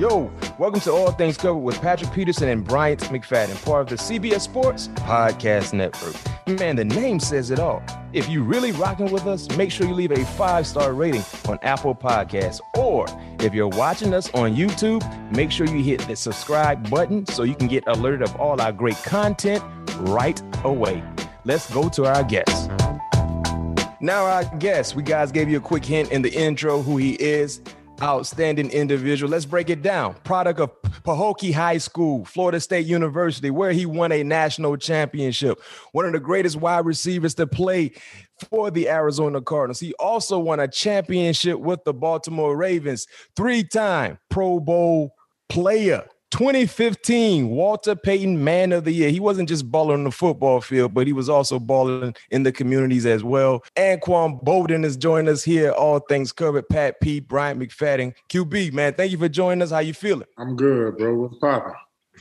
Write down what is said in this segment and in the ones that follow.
Yo, welcome to All Things Covered with Patrick Peterson and Bryant McFadden, part of the CBS Sports Podcast Network. Man, the name says it all. If you're really rocking with us, make sure you leave a five-star rating on Apple Podcasts. Or if you're watching us on YouTube, make sure you hit the subscribe button so you can get alerted of all our great content right away. Let's go to our guests. Now, our guest, we guys gave you a quick hint in the intro who he is outstanding individual. Let's break it down. Product of Pahokee High School, Florida State University, where he won a national championship. One of the greatest wide receivers to play for the Arizona Cardinals. He also won a championship with the Baltimore Ravens, three time Pro Bowl player. 2015 Walter Payton Man of the Year. He wasn't just balling on the football field, but he was also balling in the communities as well. Anquan Boldin is joining us here. All things covered. Pat P. Bryant McFadden. QB, man, thank you for joining us. How you feeling? I'm good, bro. What's popping?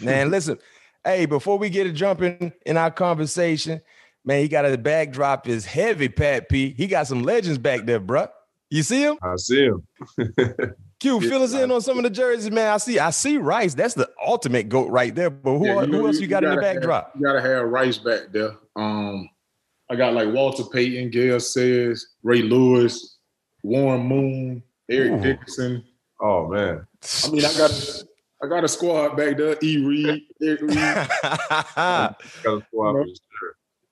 Man, listen. Hey, before we get it jumping in our conversation, man, he got a backdrop is heavy, Pat P. He got some legends back there, bro. You see him? I see him. Q, fill us in on some of the jerseys, man. I see, I see Rice. That's the ultimate goat right there. But who, yeah, who else you, got in the backdrop? you gotta have Rice back there. Um, I got like Walter Payton, Gale Sayers, Ray Lewis, Warren Moon, Eric Ooh. Dickerson. Oh man. I mean, I got I got a squad back there. E. Reed, Eric Reed. got a squad you?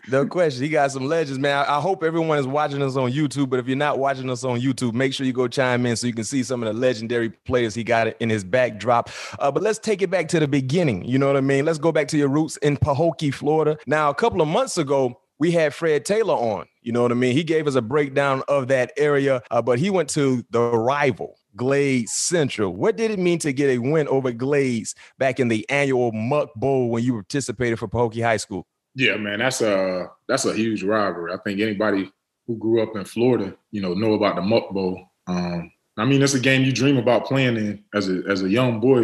No question. He got some legends, man. I, hope everyone is watching us on YouTube. But if you're not watching us on YouTube, make sure you go chime in so you can see some of the legendary players he got in his backdrop. Uh, but let's take it back to the beginning. You know what I mean? Let's go back to your roots in Pahokee, Florida. Now, a couple of months ago, we had Fred Taylor on. You know what I mean? He gave us a breakdown of that area, uh, but he went to the rival. Glades Central. What did it mean to get a win over Glades back in the annual Muck Bowl when you participated for Pahokee High School? Yeah, man, that's a that's a huge rivalry. I think anybody who grew up in Florida, you know, know about the Muck Bowl. Um, I mean, it's a game you dream about playing in as a as a young boy.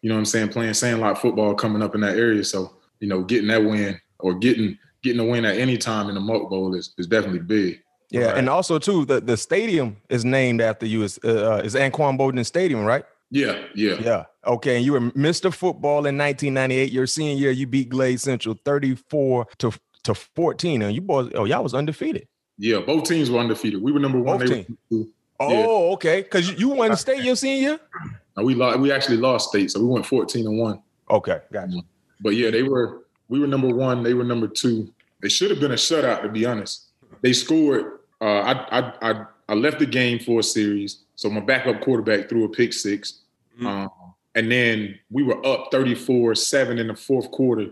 You know what I'm saying? Playing sandlot football coming up in that area. So, you know, getting that win or getting getting a win at any time in the Muck Bowl is, is definitely big. Yeah, right. and also too, the, the stadium is named after you. Is uh, is Anquan Boldin Stadium, right? Yeah, yeah, yeah. Okay, and you were Mr. Football in 1998. Your senior year, you beat Glade Central 34 to to 14, and you boys, oh, y'all was undefeated. Yeah, both teams were undefeated. We were number one. Both teams. Oh, yeah. okay. Because you won state your senior year. No, we lost. We actually lost state, so we went 14 and one. Okay, gotcha. But yeah, they were. We were number one. They were number two. They should have been a shutout, to be honest. They scored. Uh, I, I I I left the game for a series. So my backup quarterback threw a pick 6 mm-hmm. um, and then we were up 34-7 in the fourth quarter,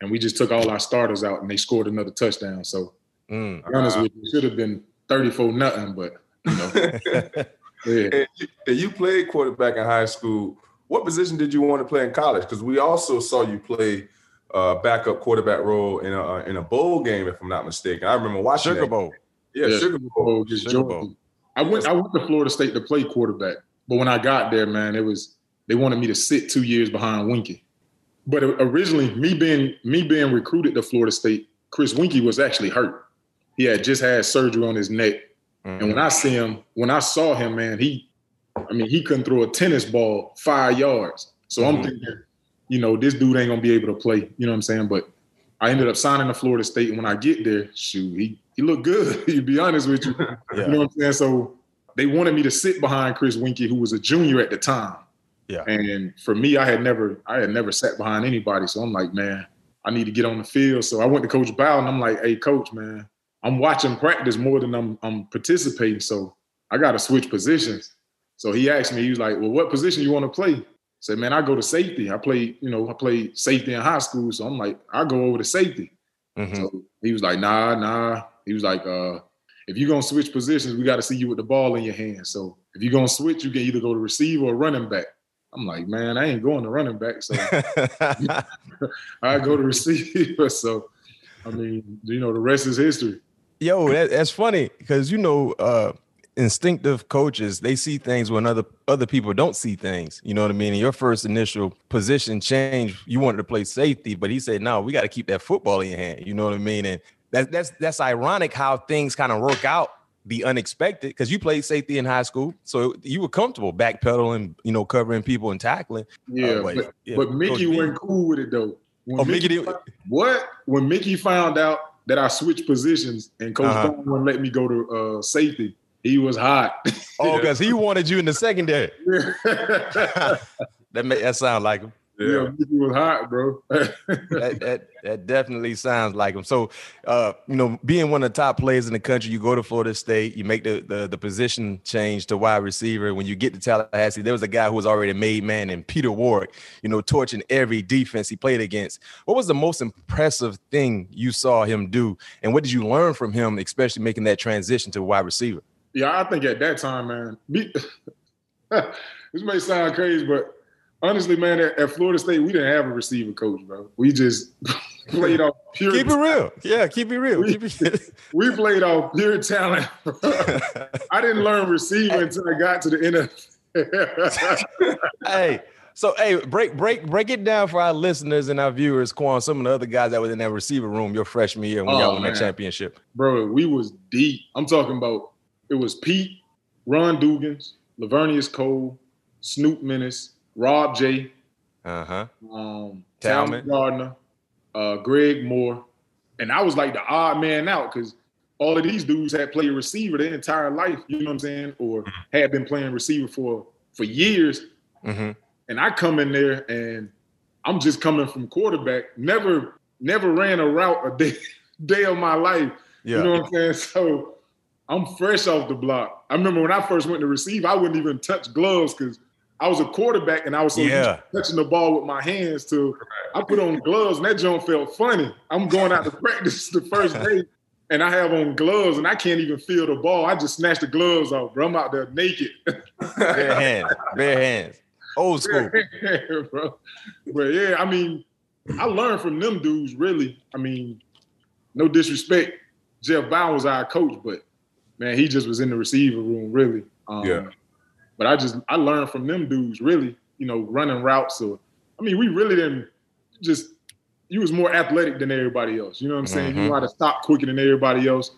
and we just took all our starters out, and they scored another touchdown. So, mm, be honest with you, it should have been 34 nothing, but you know. yeah. and, you, and you played quarterback in high school. What position did you want to play in college? Because we also saw you play uh, backup quarterback role in a in a bowl game, if I'm not mistaken. I remember watching Sugar Bowl. Yeah, yeah, Sugar Bowl. Just Sugar Bowl. I went I went to Florida State to play quarterback, but when I got there, man, it was they wanted me to sit two years behind Weinke. But originally, me being me being recruited to Florida State, Chris Weinke was actually hurt. He had just had surgery on his neck, mm-hmm. and when I see him, when I saw him, man, he, I mean, he couldn't throw a tennis ball five yards. So mm-hmm. I'm thinking, you know, this dude ain't gonna be able to play. You know what I'm saying? But I ended up signing to Florida State, and when I get there, shoot, he he looked good. to be honest with you, yeah. you know what I'm saying. So they wanted me to sit behind Chris Weinke, who was a junior at the time. Yeah. And for me, I had never I had never sat behind anybody. So I'm like, man, I need to get on the field. So I went to Coach Bow and I'm like, hey, coach, man, I'm watching practice more than I'm I'm participating. So I gotta switch positions. So he asked me, he was like, Well, what position you want to play? said, man, I go to safety. I played, you know, I played safety in high school. So I'm like, I go over to safety. Mm-hmm. So he was like, nah, nah. He was like, uh, if you're gonna switch positions, we got to see you with the ball in your hand. So if you're gonna switch, you can either go to receiver or running back. I'm like, man, I ain't going to running back, so I go to receiver. So, I mean, you know, the rest is history. Yo, that, that's funny because you know, uh, instinctive coaches they see things when other other people don't see things. You know what I mean? In your first initial position change, you wanted to play safety, but he said, "No, we got to keep that football in your hand." You know what I mean? And that, that's that's ironic how things kind of work out the unexpected because you played safety in high school, so you were comfortable backpedaling, you know, covering people and tackling. Yeah, uh, but, but, yeah, but Mickey went cool with it though. When oh, Mickey, Mickey what? When Mickey found out that I switched positions and Coach uh-huh. Wouldn't let me go to uh, safety, he was hot. oh, because he wanted you in the secondary. that made that sound like him. Yeah, yeah was hot, bro. that, that, that definitely sounds like him. So, uh, you know, being one of the top players in the country, you go to Florida State, you make the, the the position change to wide receiver. When you get to Tallahassee, there was a guy who was already a made man, and Peter Warrick, you know, torching every defense he played against. What was the most impressive thing you saw him do, and what did you learn from him, especially making that transition to wide receiver? Yeah, I think at that time, man, be, this may sound crazy, but honestly, man, at, at, Florida State, we didn't have a receiver coach, bro. We just played off pure. Keep it real, yeah. Keep it real. We, keep it... we played off pure talent. I didn't learn receiver until I got to the NFL. hey. So hey, break break break it down for our listeners and our viewers, Quan. Some of the other guys that was in that receiver room your freshman year when oh, y'all won that championship. Bro, we was deep. I'm talking about it was Pete, Ron Dugans, Laveranues Cole, Snoop Minnis, Rob J. Uh-huh. Um, Talman Gardner, uh, Greg Moore. And I was like the odd man out because all of these dudes had played receiver their entire life, you know what I'm saying? Or mm-hmm. had been playing receiver for for years. Mm-hmm. And I come in there and I'm just coming from quarterback, never, never ran a route a day, day of my life. Yeah. You know what I'm saying? So I'm fresh off the block. I remember when I first went to receive, I wouldn't even touch gloves because I was a quarterback and I was so yeah. touching the ball with my hands to I put on gloves and that joint felt funny. I'm going out to practice the first day and I have on gloves and I can't even feel the ball. I just snatched the gloves off, bro. I'm out there naked. bare hands, bare hands. Old school. bro. But yeah, I mean, I learned from them dudes really. I mean, no disrespect. Jeff Bowden was our coach, but man, he just was in the receiver room really. Um, yeah. But I just I learned from them dudes really, you know, running routes. So I mean, we really didn't just you was more athletic than everybody else. You know what I'm saying? Mm-hmm. You know how to stop quicker than everybody else.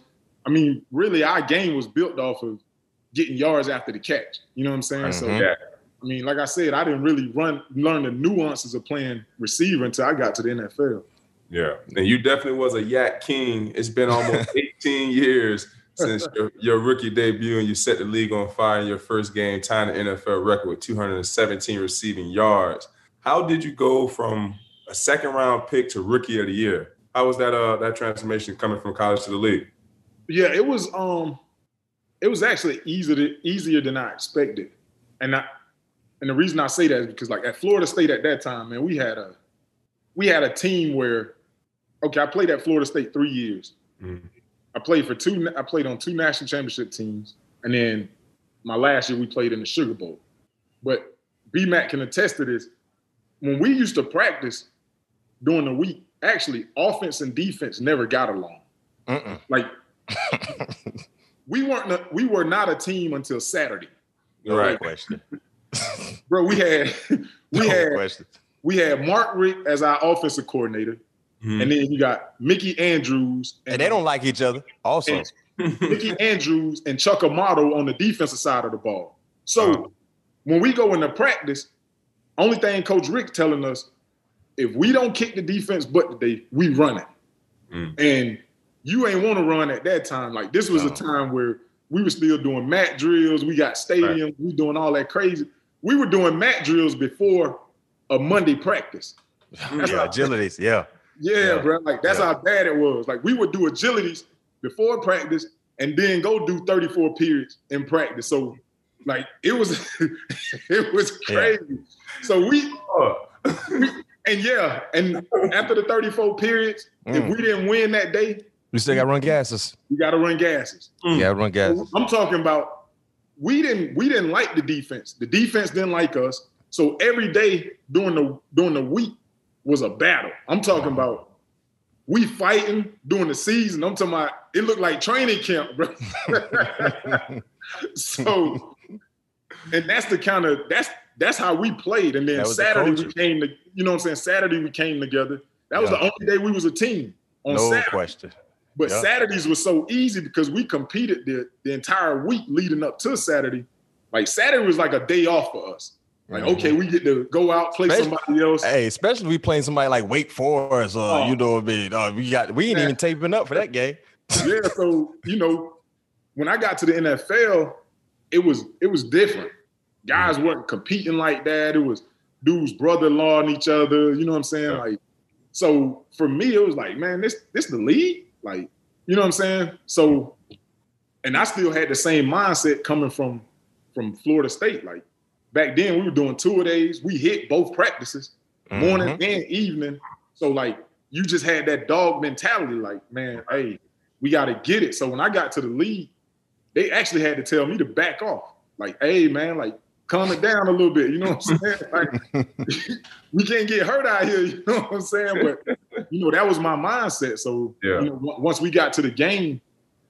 I mean, really, our game was built off of getting yards after the catch. You know what I'm saying? Mm-hmm. So yeah. I mean, like I said, I didn't really run learn the nuances of playing receiver until I got to the NFL. Yeah, and you definitely was a YAC king. It's been almost 18 years since your, your, rookie debut and you set the league on fire in your first game, tying the NFL record with 217 receiving yards. How did you go from a second round pick to rookie of the year? How was that uh that transformation coming from college to the league? Yeah, it was um it was actually easier easier than I expected. And I and the reason I say that is because like at Florida State at that time, man, we had a we had a team where okay, I played at Florida State three years. Mm-hmm. I played for two. I played on two national championship teams, and then my last year we played in the Sugar Bowl. But BMAC can attest to this. When we used to practice during the week, actually, offense and defense never got along. Mm-mm. Like we weren't. We were not a team until Saturday. Right question, bro. We had we no had question. we had Mark Richt as our offensive coordinator. Mm-hmm. And then you got Mickey Andrews. And, and they don't like each other also. Mickey Andrews and Chuck Amato on the defensive side of the ball. So uh-huh. when we go into practice, only thing Coach Richt telling us, if we don't kick the defense butt today, we run it. Mm. And you ain't want to run at that time. Like this was no. a time where we were still doing mat drills. We got stadium. Right. We doing all that crazy. We were doing mat drills before a Monday practice. yeah, agilities. Yeah. Yeah, yeah. bro. Like that's yeah. how bad it was. Like we would do agilities before practice and then go do 34 periods in practice. So Like it was, it was crazy. Yeah. So we, we, and yeah, and after the 34 periods, mm. if we didn't win that day, we still got to run gassers. You got to run gassers. Mm. Yeah, run gassers. I'm talking about we didn't we didn't like the defense. The defense didn't like us. So every day during the during the week was a battle. I'm talking about we fighting during the season. I'm talking about it looked like training camp, bro. so, and that's the kind of that's that's how we played. And then Saturday the we came to, you know what I'm saying? Saturday we came together. That was yeah. the only day we was a team on no Saturday. question. But yeah. Saturdays were so easy because we competed the, the entire week leading up to Saturday. Like Saturday was like a day off for us. Like, mm-hmm. okay, we get to go out, play especially, somebody else. Hey, especially we playing somebody like Wake Forest, or oh. you know what I mean. Uh, we got we ain't yeah. even taping up for that game. yeah, so you know, when I got to the NFL, it was it was different. Guys mm-hmm. weren't competing like that. It was dudes brother-in-law and each other. You know what I'm saying? Yeah. Like, so for me, it was like, man, this this the league. Like, you know what I'm saying? So, and I still had the same mindset coming from from Florida State. Like back then, we were doing two a days. We hit both practices, mm-hmm. morning and evening. So like, you just had that dog mentality. Like, man, hey, we got to get it. So when I got to the league, they actually had to tell me to back off. Like, hey, man, like calm it down a little bit. You know what I'm saying? Like, we can't get hurt out here. You know what I'm saying? But you know that was my mindset. So yeah. you know, once we got to the game,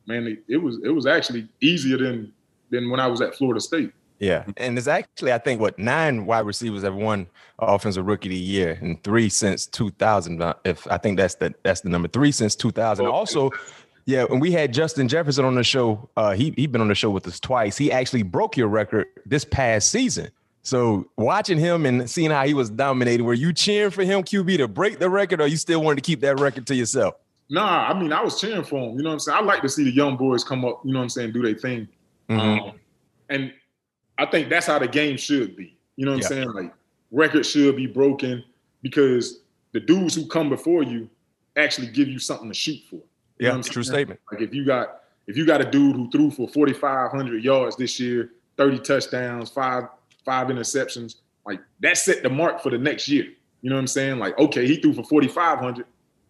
man, it, it, was it was actually easier than than when I was at Florida State. Yeah, and it's actually I think what nine wide receivers have won offensive rookie of the year, and three since 2000. If I think that's the that's the number three since 2000. Also, yeah, and we had Justin Jefferson on the show, uh, he he been on the show with us twice. He actually broke your record this past season. So watching him and seeing how he was dominating, were you cheering for him, QB, to break the record, or you still wanted to keep that record to yourself? Nah, I mean I was cheering for him. You know what I'm saying? I like to see the young boys come up. You know what I'm saying? Do their thing. Mm-hmm. Um, and I think that's how the game should be. You know what yeah. I'm saying? Like records should be broken because the dudes who come before you actually give you something to shoot for. You yeah, true statement. Like if you got if you got a dude who threw for 4,500 yards this year, 30 touchdowns, five five interceptions, like that set the mark for the next year. You know what I'm saying? Like okay, he threw for 4,500,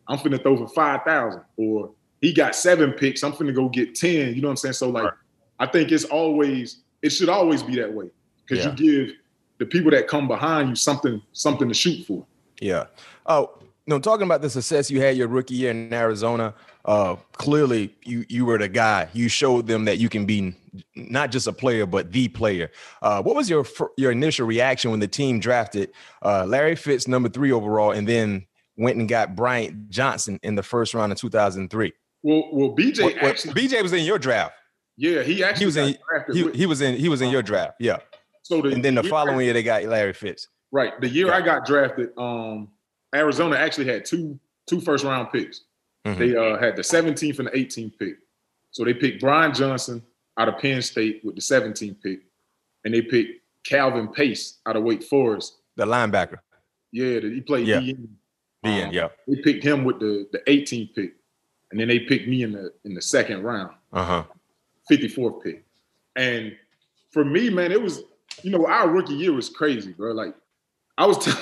I'm finna throw for 5,000, or he got seven picks, I'm finna go get 10. You know what I'm saying? So like, right. I think it's always it should always be that way because yeah. you give the people that come behind you something something to shoot for. Yeah. Oh, no, talking about the success you had your rookie year in Arizona uh, clearly you you were the guy. You showed them that you can be not just a player but the player. Uh, what was your your initial reaction when the team drafted uh, Larry Fitz number three overall, and then went and got Bryant Johnson in the first round of 2003? Well, well, BJ well, actually, BJ was in your draft. Yeah, he actually he was in he, he, was in he was in your draft. Yeah. So the, and then the following year they got Larry Fitz. Right. The year yeah. I got drafted, um, Arizona actually had two two first round picks. Mm-hmm. They uh, had the 17th and the 18th pick. So they picked Bryant Johnson out of Penn State with the 17th pick, and they picked Calvin Pace out of Wake Forest. The linebacker. Yeah, he played yeah. DN. DN, um, yeah. They picked him with the, the 18th pick, and then they picked me in the in the second round. Uh-huh. 54th pick. And for me, man, it was, you know, our rookie year was crazy, bro. Like I was t-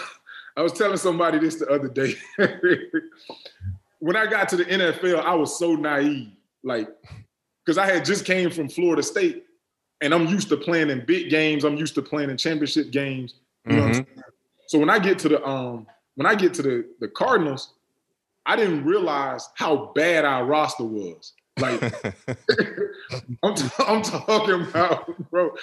I was telling somebody this the other day. when I got to the NFL, I was so naive, like, because I had just came from Florida State, and I'm used to playing in big games. I'm used to playing in championship games. You mm-hmm. know so when I get to the um when I get to the the Cardinals, I didn't realize how bad our roster was. Like I'm, t- I'm talking about, bro.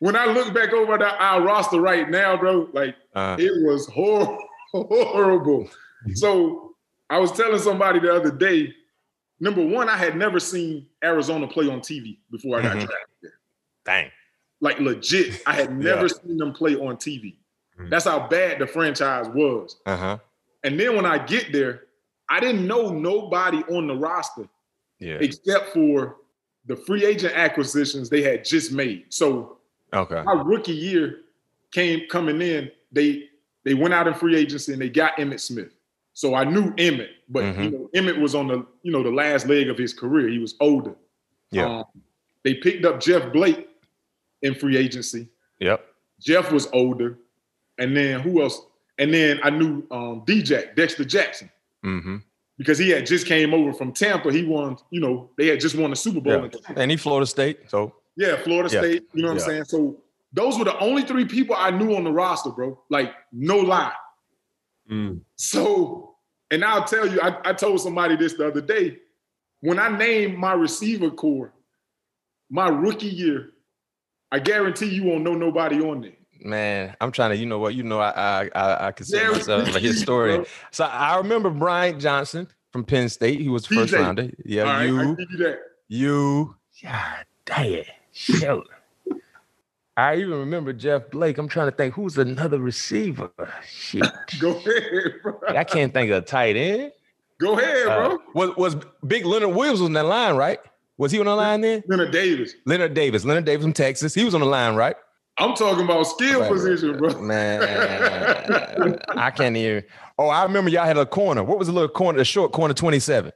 When I look back over at our roster right now, bro, like uh, it was hor- horrible. So I was telling somebody the other day. Number one, I had never seen Arizona play on TV before I got mm-hmm. drafted there. Dang. Like legit, I had never yeah. seen them play on TV. Mm-hmm. That's how bad the franchise was. Uh-huh. And then when I get there, I didn't know nobody on the roster, yeah. except for the free agent acquisitions they had just made. So, okay, my rookie year came coming in. They they went out in free agency and they got Emmitt Smith. So I knew Emmitt, but mm-hmm. you know, Emmitt was on the you know the last leg of his career. He was older. Yeah. Um, they picked up Jeff Blake, in free agency. Yep. Jeff was older, and then who else? And then I knew um, DJ Dexter Jackson Mm-hmm. Because he had just came over from Tampa. He won, you know, they had just won the Super Bowl. Yeah. And he Florida State. So Yeah, Florida Yeah. State. You know what Yeah. I'm saying? So those were the only three people I knew on the roster, bro. Like, no lie. Mm. So, and I'll tell you, I, I told somebody this the other day. When I named my receiver core, my rookie year, I guarantee you won't know nobody on there. Man, I'm trying to, you know what, you know, I I I, consider myself a historian. So I remember Bryant Johnson from Penn State. He was the first PJ. rounder. Yeah, All right, I you, you you. God damn. Shoot. I even remember Jeff Blake. I'm trying to think who's another receiver. Shit. Go ahead, bro. I can't think of a tight end. Go ahead, bro. Uh, was was Big Leonard Williams on that line, right? Was he on the line then? Leonard Davis. Leonard Davis. Leonard Davis from Texas. He was on the line, right? I'm talking about skill position, bro. Man, I can't even. Oh, I remember y'all had a corner. What was the little corner, the short corner 27?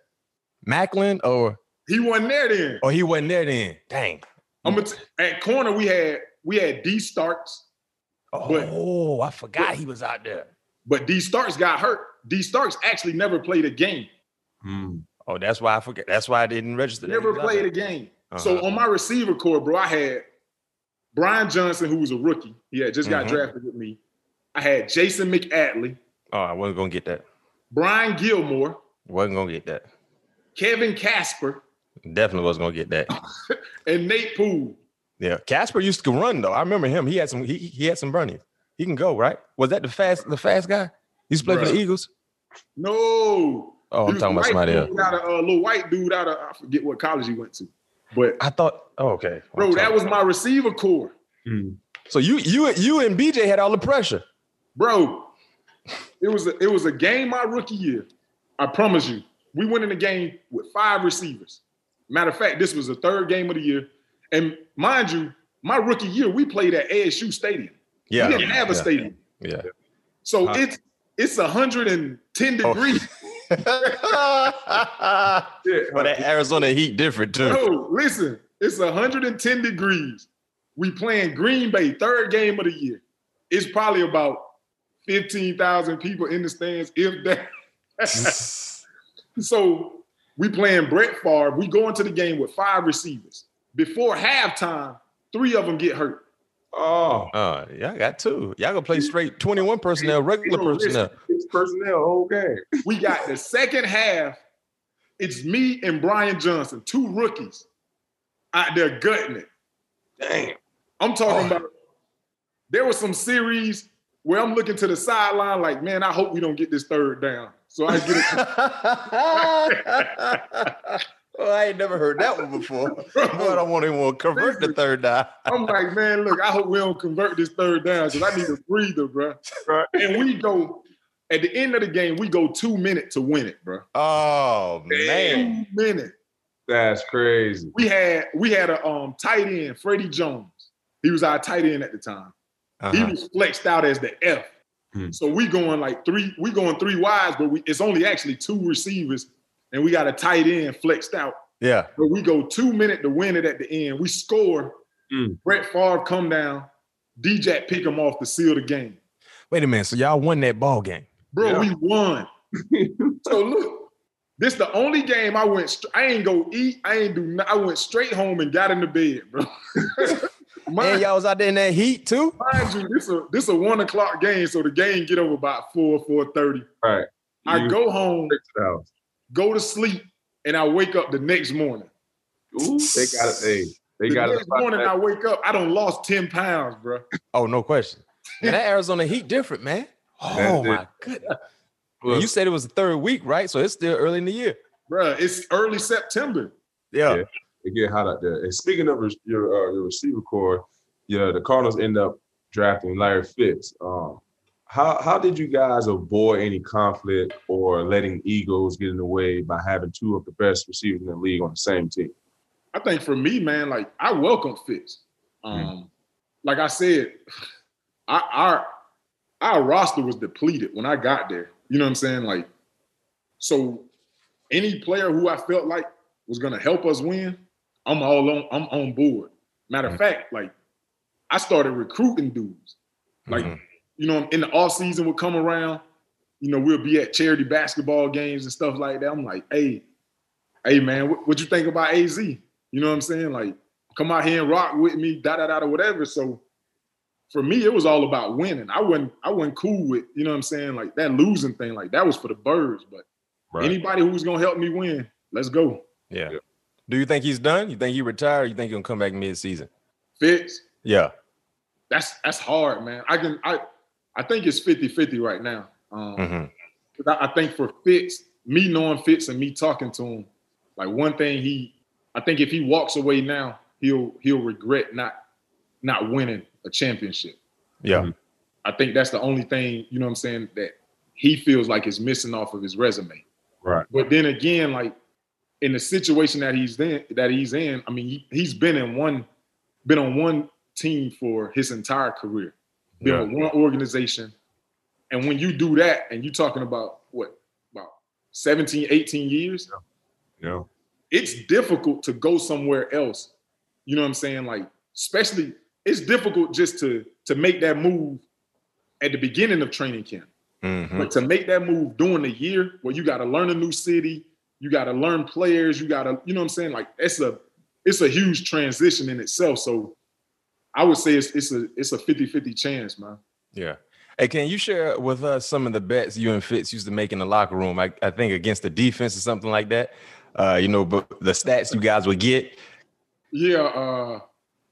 Macklin or He wasn't there then. or he wasn't there then? Dang. I'm t- at corner we had we had D Starks, But- Oh, I forgot he was out there. but D Starks got hurt. D Starks actually never played a game. Mm. Oh, that's why I forget. That's why I didn't register. Never played a game. So Uh-huh. on my receiver core, bro, I had Bryant Johnson, who was a rookie. He had just got Mhm. drafted with me. I had Jason McAddley, Oh, I wasn't gonna get that. Bryan Gilmore, Wasn't gonna get that. Kevin Kasper, Definitely wasn't gonna get that. and Nate Poole. Yeah, Casper used to run though. I remember him. He had some. He, he had some running. He can go right. Was that the fast the fast guy? He used to play for the Eagles. No. Oh, I'm talking about somebody else. dude Out of, a little white dude out of I forget what college he went to. But I thought. Oh, okay, bro, I'm that talking- was my receiver core. Mm. So you you you and BJ had all the pressure. Bro, it was a, it was a game my rookie year. I promise you, we went in the game with five receivers. Matter of fact, this was the third game of the year, and mind you, my rookie year we played at ASU Stadium. Yeah, we didn't have a yeah, stadium, Yeah. so Uh, it's it's 110 Oh. degrees. Yeah, but that Arizona Heat different too. Bro, listen, it's 110 degrees. We playing Green Bay, third game of the year. It's probably about 15,000 people in the stands, if that. So we playing Brett Favre. We go into the game with five receivers. Before halftime, three of them get hurt. Oh, Uh, y'all got two. Y'all gonna play straight 21 personnel, regular personnel. it's personnel game. We got the second half. It's me and Bryant Johnson, two rookies, out there gutting it. Damn. I'm talking Oh. about. There was some series where I'm looking to the sideline, like, man, I hope we don't get this third down. So I get it. oh, I ain't never heard that one before. Bro, Boy, I don't want anyone to convert the third down. I'm like, man, look, I hope we don't convert this third down because I need a breather, bro. Right. And we go at the end of the game, we go two minutes to win it, bro. Oh man. Two minutes. That's crazy. We had we had a um tight end, Freddie Jones. He was our tight end at the time. He Uh-huh. was flexed out as the F. Hmm. So we going like three, we going three wides, but we, it's only actually two receivers, and we got a tight end flexed out. Yeah. But we go two minute to win it at the end. We score. Hmm. Brett Favre come down. DJ pick him off to seal the game. Wait a minute. So y'all won that ball game. Bro, Yeah. we won. so look, this the only game I went. Str- I ain't go eat. I ain't do. no- I went straight home and got in the bed, bro. And y'all was out there in that heat too. mind you, this a this a one o'clock game, so the game get over about four four thirty. Right. I You go home, straight to the house. go to sleep, and I wake up the next morning. Ooh, they got it. Hey, they the got it. next morning I wake up, I don't lost ten pounds, bro. Oh, no question. Man, that Arizona Heat different, man. Oh That's my it. goodness. Look, you said it was the third week, right? So it's still early in the year. Bro, it's early September. Yeah. Yeah. it get hot out there. And speaking of your uh, your receiver core, yeah, the Cardinals end up drafting Larry Fitz. Um, how how did you guys avoid any conflict or letting egos get in the way by having two of the best receivers in the league on the same team? I think for me, man, like I welcome Fitz. Um, like I said, our, our our roster was depleted when I got there. You know what I'm saying? Like, so any player who I felt like was gonna help us win, I'm all on. I'm on board. Matter of fact, like I started recruiting dudes. Like, Mhm. You know, in the off season would come around, you know, we'll be at charity basketball games and stuff like that. I'm like, hey, hey man, what, what you think about AZ? You know what I'm saying? Like, come out here and rock with me, da da da or whatever. So for me, it was all about winning. I wasn't I wasn't cool with, you know what I'm saying, like that losing thing. Like that was for the birds. But Right. anybody who's gonna help me win, let's go. Yeah. Yeah. Do you think he's done? You think he retired? You think he'll come back mid-season? Fitz, Yeah. that's that's hard, man. I can I I think it's 50-50 right now. Um, Mhm. 'cause I, I think for Fitz, me knowing Fitz and me talking to him, like one thing he, I think if he walks away now, he'll he'll regret not not winning a championship. Yeah. Mhm. I think that's the only thing you know what I'm saying that he feels like is missing off of his resume. Right. But then again, like in the situation that he's in, that he's in, I mean, he, he's been in one, been on one team for his entire career, been Yeah. one organization. And when you do that and you're talking about what, about 17, 18 years, Yeah. it's difficult to go somewhere else. You know what I'm saying? Like, especially, it's difficult just to to make that move at the beginning of training camp. Mhm. But to make that move during the year where you got to learn a new city, you got to learn players, you got to, you know what I'm saying? Like it's a it's a huge transition in itself. So I would say it's it's a it's a 50-50 chance, man. Yeah. Hey, can you share with us some of the bets you and Fitz used to make in the locker room? I, I think against the defense or something like that. Uh, you know, but the stats you guys would get. Yeah, uh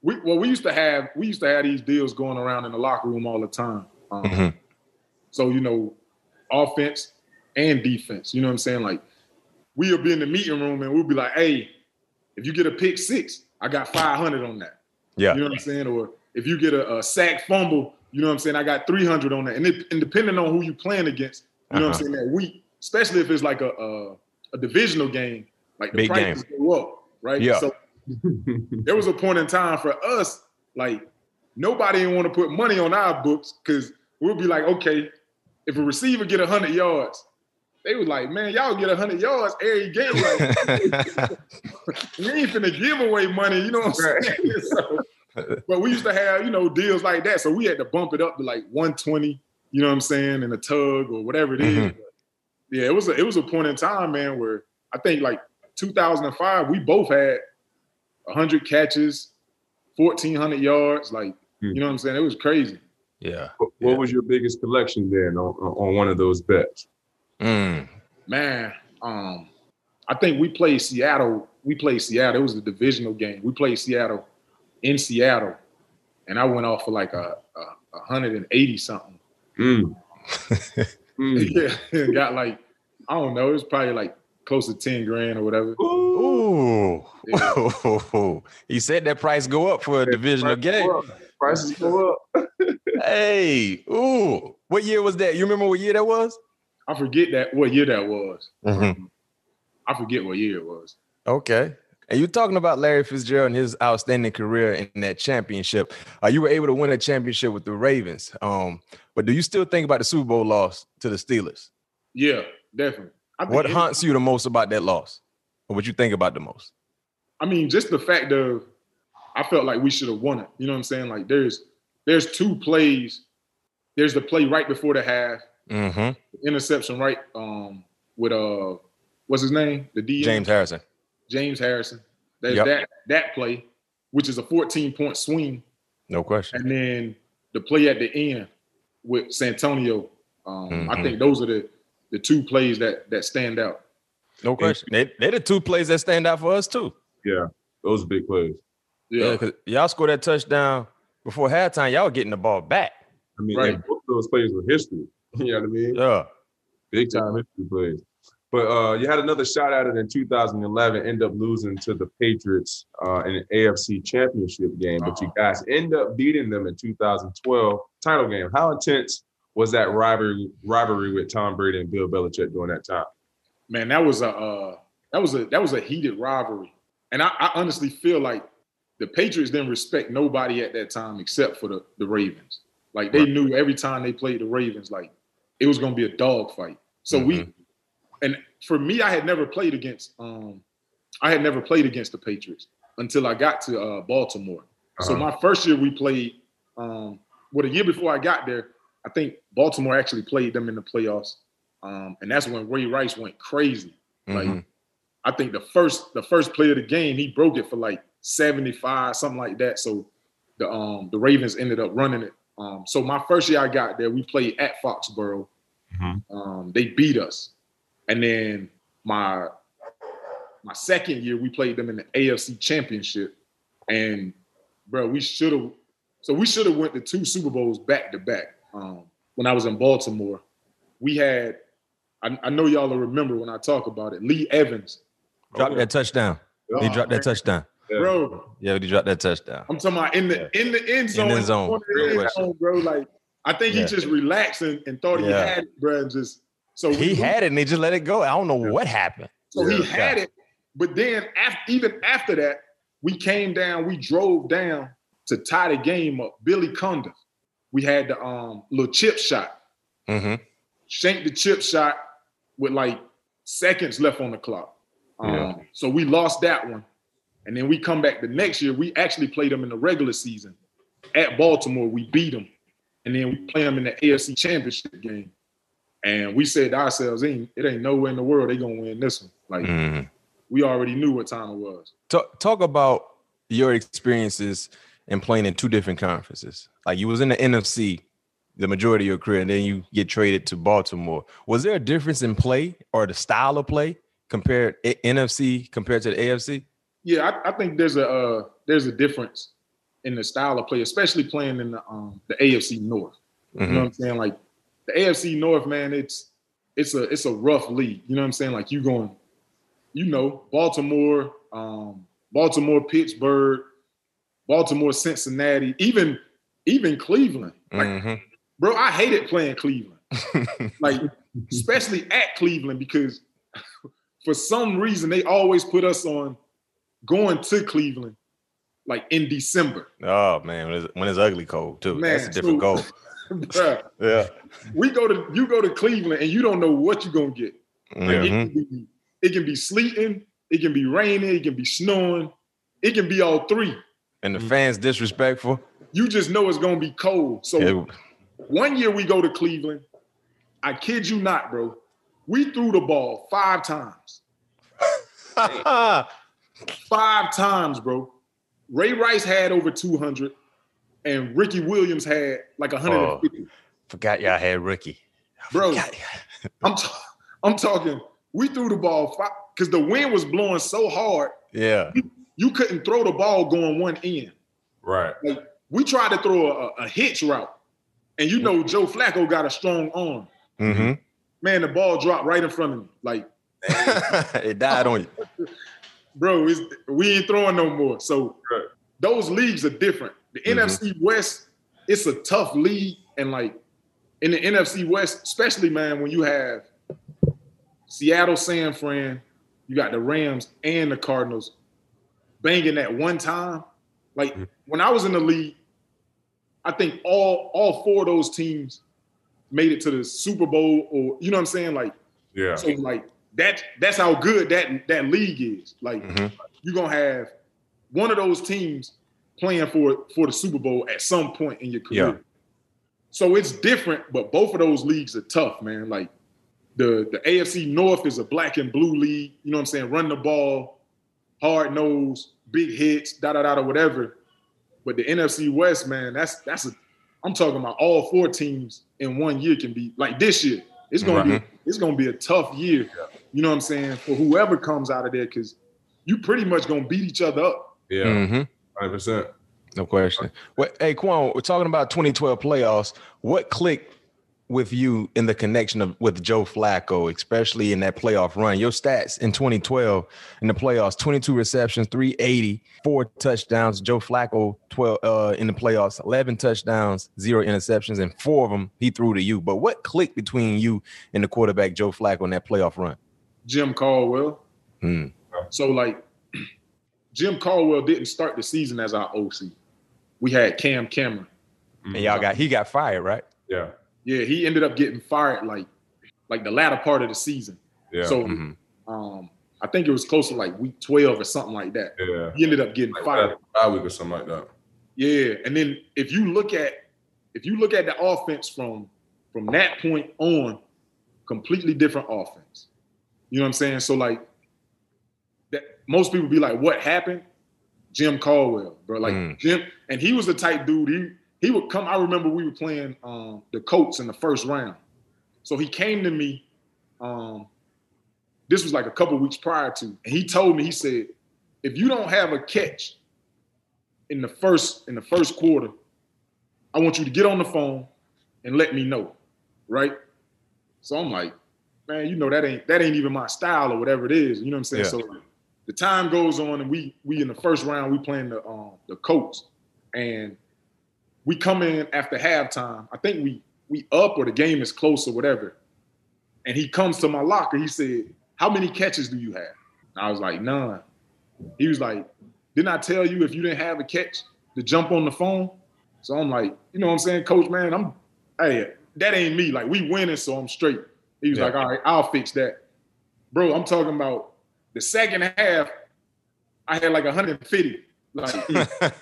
we well we used to have we used to have these deals going around in the locker room all the time. Um, Mhm. So, you know, offense and defense. You know what I'm saying? Like we'll be in the meeting room and we'll be like, hey, if you get a pick six, I got 500 on that. Yeah. You know what I'm saying? Or if you get a, a sack fumble, you know what I'm saying? I got 300 on that. And, it, and depending on who you playing against, you know what Uh-huh. I'm saying, that week, especially if it's like a, a, a divisional game, like the Big prices go up, right? Yeah. So there was a point in time for us, like nobody didn't want to put money on our books because we'll be like, okay, if a receiver get 100 yards, they was like, man, y'all get 100 yards every game. Like, we ain't finna give away money, you know what I'm saying? So, but we used to have, you know, deals like that. So we had to bump it up to like 120, you know what I'm saying, in a tug or whatever it is. Mhm. But yeah, it was a, it was a point in time, man, where I think like 2005, we both had 100 catches, 1,400 yards. Like, you know what I'm saying? It was crazy. yeah. What, what was your biggest collection then on, on one of those bets? Mm. Man, um, I think we played Seattle. We played Seattle. It was a divisional game. We played Seattle in Seattle, and I went off for like a, a, a hundred and eighty something. Mm. Mm. Yeah, got like I don't know. It was probably like close to ten grand or whatever. Ooh. Yeah. he said that price go up for a divisional game. Prices go up. Hey, ooh. What year was that? You remember what year that was? I forget that what year that was. Mhm. I forget what year it was. Okay. And you're talking about Larry Fitzgerald and his outstanding career in that championship. Uh, you were able to win a championship with the Ravens. Um, but do you still think about the Super Bowl loss to the Steelers? Yeah, definitely. I What haunts you the most about that loss? Or what you think about the most? I mean, just the fact of I felt like we should have won it. You know what I'm saying? Like there's there's two plays. There's the play right before the half, Mm-hmm. interception right um with uh what's his name? The DM James Harrison. James Harrison. There's Yep. that that play, which is a 14 point swing, No question. and then the play at the end with Santonio. Um, I Mhm. think those are the the two plays that that stand out. No question. They, they're the two plays that stand out for us too. Yeah, those are big plays. Yeah, Yeah, y'all scored that touchdown before halftime. Y'all were getting the ball back. I mean, Right. and both those plays were history. You know what I mean? Yeah. Big time history plays. But uh, you had another shot at it in 2011, end up losing to the Patriots uh, in an AFC championship game, but you Uh-huh. guys end up beating them in 2012 title game. How intense was that rivalry rivalry with Tom Brady and Bill Belichick during that time? man, that was a uh, that was a that was a heated rivalry, and I, I honestly feel like the Patriots didn't respect nobody at that time except for the the Ravens. Like they Right. knew every time they played the Ravens, like it was going to be a dogfight. So we, and for me, I had never played against um, I had never played against the Patriots until I got to uh, Baltimore. So Uh-huh. my first year we played um, well, the year before I got there, I think Baltimore actually played them in the playoffs, um, and that's when Ray Rice went crazy. Like, Mhm. I think the first the first play of the game, he broke it for like 75, something like that. So the um the Ravens ended up running it. Um, so my first year I got there, we played at Foxborough. Mhm. Um, they beat us, and then my my second year we played them in the AFC Championship, and bro, we should have. So we should have went to two Super Bowls back to back. Um, when I was in Baltimore, we had. I, I know y'all will remember when I talk about it. Lee Evans, Drop that touchdown. He dropped that touchdown. bro. Yeah, he dropped that touchdown. I'm talking about in the in the end zone, the zone. corner the end zone, bro. Like I think Yeah. he just relaxed and, and thought he had it, bro. And just so He had it and they just let it go. I don't know what happened. So he Yeah. had it, but then after, even after that, we came down, we drove down to tie the game up. Billy Cundiff, we had the um little chip shot, hmm shanked the chip shot with like seconds left on the clock. Um, Yeah. So we lost that one, and then we come back the next year. We actually played them in the regular season at Baltimore. We beat them, and then we play them in the AFC Championship game. And we said to ourselves, ain't it ain't nowhere in the world they gonna win this one. Like hmm we already knew what time it was. Talk, talk about your experiences in playing in two different conferences. Like you was in the NFC the majority of your career, and then you get traded to Baltimore. Was there a difference in play or the style of play compared NFC compared to the AFC? Yeah, I, I think there's a uh, there's a difference in the style of play, especially playing in the um, the AFC North. You know what I'm saying? Like the AFC North, man, it's it's a it's a rough league. You know what I'm saying? Like you going, you know, Baltimore, um, Baltimore, Pittsburgh, Baltimore, Cincinnati, even even Cleveland. Like, Mhm. bro, I hated playing Cleveland. like, especially at Cleveland because for some reason they always put us on going to Cleveland like in December. Oh man, when it's, when it's ugly cold too. Man, That's a different so- goal. Bruh, Yeah. we go to you go to Cleveland and you don't know what you're gonna get. Like, it, mm-hmm. can be, it can be sleeting, it can be raining, it can be snowing, it can be all three. And the mm. fans disrespectful. You just know it's gonna be cold. So Yeah. one year we go to Cleveland. I kid you not, bro. We threw the ball five times. Five times, bro. Ray Rice had over 200, and Ricky Williams had like 150. Forgot y'all had rookie. Bro, I'm, t- I'm talking. We threw the ball because the wind was blowing so hard, Yeah. you couldn't throw the ball going one end. Right. Like we tried to throw a, a hitch route, and you know Joe Flacco got a strong arm. Mm-hmm. Man, the ball dropped right in front of me. Like, it died on you. bro, it's, we ain't throwing no more. So Right. those leagues are different. The Mhm. NFC West, it's a tough league, and like in the NFC West, especially man, when you have Seattle, San Fran, you got the Rams and the Cardinals banging at one time. Like Mm-hmm. when I was in the league, I think all all four of those teams made it to the Super Bowl, or you know what I'm saying? Like Yeah. so, like that that's how good that that league is. Like Mhm. you're gonna have one of those teams playing for for the Super Bowl at some point in your career. Yeah. So it's different, but both of those leagues are tough, man. Like the the AFC North is a black and blue league. You know what I'm saying? Run the ball, hard nose, big hits, da da da da whatever. But the NFC West, man, that's that's a. I'm talking about all four teams in one year can be like this year. It's gonna be it's gonna be a tough year. You know what I'm saying for whoever comes out of there because you pretty much gonna beat each other up. Yeah. Mhm. 100%. No question. Well, hey, Quan, we're talking about 2012 playoffs. What clicked with you in the connection of with Joe Flacco, especially in that playoff run? Your stats in 2012 in the playoffs: 22 receptions, 380, four touchdowns. Joe Flacco 12 uh, in the playoffs, 11 touchdowns, zero interceptions, and four of them he threw to you. But what clicked between you and the quarterback Joe Flacco in that playoff run? Jim Caldwell. Hmm. So like Jim Caldwell didn't start the season as our OC. We had Cam Cameron. And y'all got he got fired, right? Yeah. Yeah, he ended up getting fired like like the latter part of the season. Yeah. So Mhm. um I think it was close to like week 12 or something like that. yeah. He ended up getting Like fired. that bye week or something like that. Yeah, and then if you look at if you look at the offense from from that point on, completely different offense. You know what I'm saying? So like that most people be like, what happened? Jim Caldwell, bro. Like Mm. Jim, and he was the type dude. He he would come. I remember we were playing um, the Colts in the first round. So he came to me. Um, this was like a couple weeks prior to, and he told me, he said, if you don't have a catch in the first in the first quarter, I want you to get on the phone and let me know, right? So I'm like, man, you know that ain't that ain't even my style or whatever it is. You know what I'm saying? Yeah. So the time goes on, and we we in the first round we playing the um, the Colts, and we come in after halftime. I think we we up or the game is close or whatever. And he comes to my locker. He said, "How many catches do you have?" I was like, "None." He was like, "Didn't I tell you if you didn't have a catch to jump on the phone?" So I'm like, you know what I'm saying, Coach, man, I'm hey, that ain't me. Like we winning, so I'm straight. He was Yeah. like, all right, I'll fix that. Bro, I'm talking about the second half, I had like 150. Like,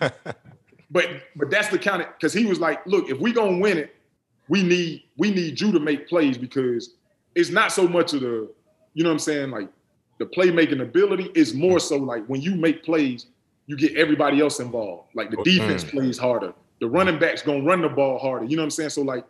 but but that's the kind of because he was like, look, if we gonna win it, we need we need you to make plays because it's not so much of the, you know what I'm saying, like the playmaking ability is more so like when you make plays, you get everybody else involved. Like the oh, defense mm. plays harder. The running backs gonna run the ball harder. You know what I'm saying? So like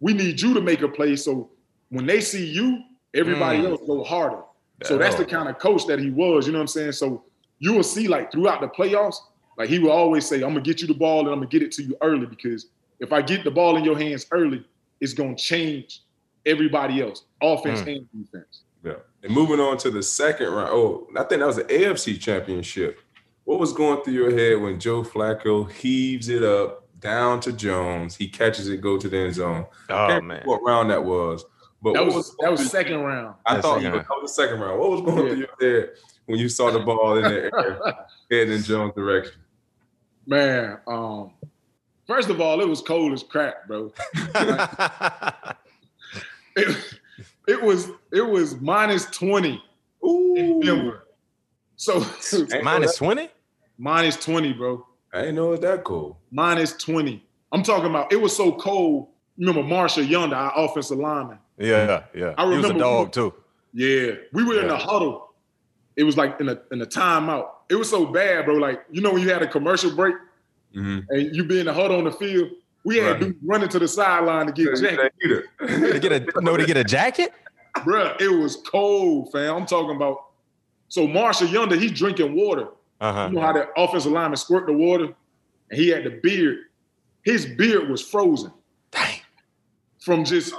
we need you to make a play. So when they see you, everybody Mm. else go harder. So that's the kind of coach that he was. You know what I'm saying? So you will see like throughout the playoffs, like he will always say, "I'm gonna get you the ball and I'm gonna get it to you early because if I get the ball in your hands early, it's gonna change everybody else, offense Mm. and defense." Yeah. And moving on to the second round. Oh, I think that was the AFC championship. What was going through your head when Joe Flacco heaves it up down to Jones? He catches it, go to the end zone. oh man. what round that was. But That what was that was second round. I That thought you- round. that was the second round. What was going Yeah. through your head when you saw the ball in the air heading in Jones' direction? Man, um, first of all, it was cold as crap, bro. It, it was it was minus 20 in Denver. So Minus 20? minus 20, bro. I didn't know it was that cold. minus 20. I'm talking about it was so cold. Remember Marshal Yanda, our offensive lineman? Yeah, yeah. I he was a remember dog we- too. Yeah. We were in Yeah. the huddle. It was like in a in a timeout. It was so bad, bro. Like, you know, when you had a commercial break Mhm. and you be in the huddle on the field, we had Right. dudes running to the sideline to get jacked. To get a no to get a jacket? Bruh, it was cold, fam. I'm talking about. So Marshal Yanda, he's drinking water. Uh-huh. You know how the offensive lineman squirt the water, and he had the beard. His beard was frozen. Dang. From just,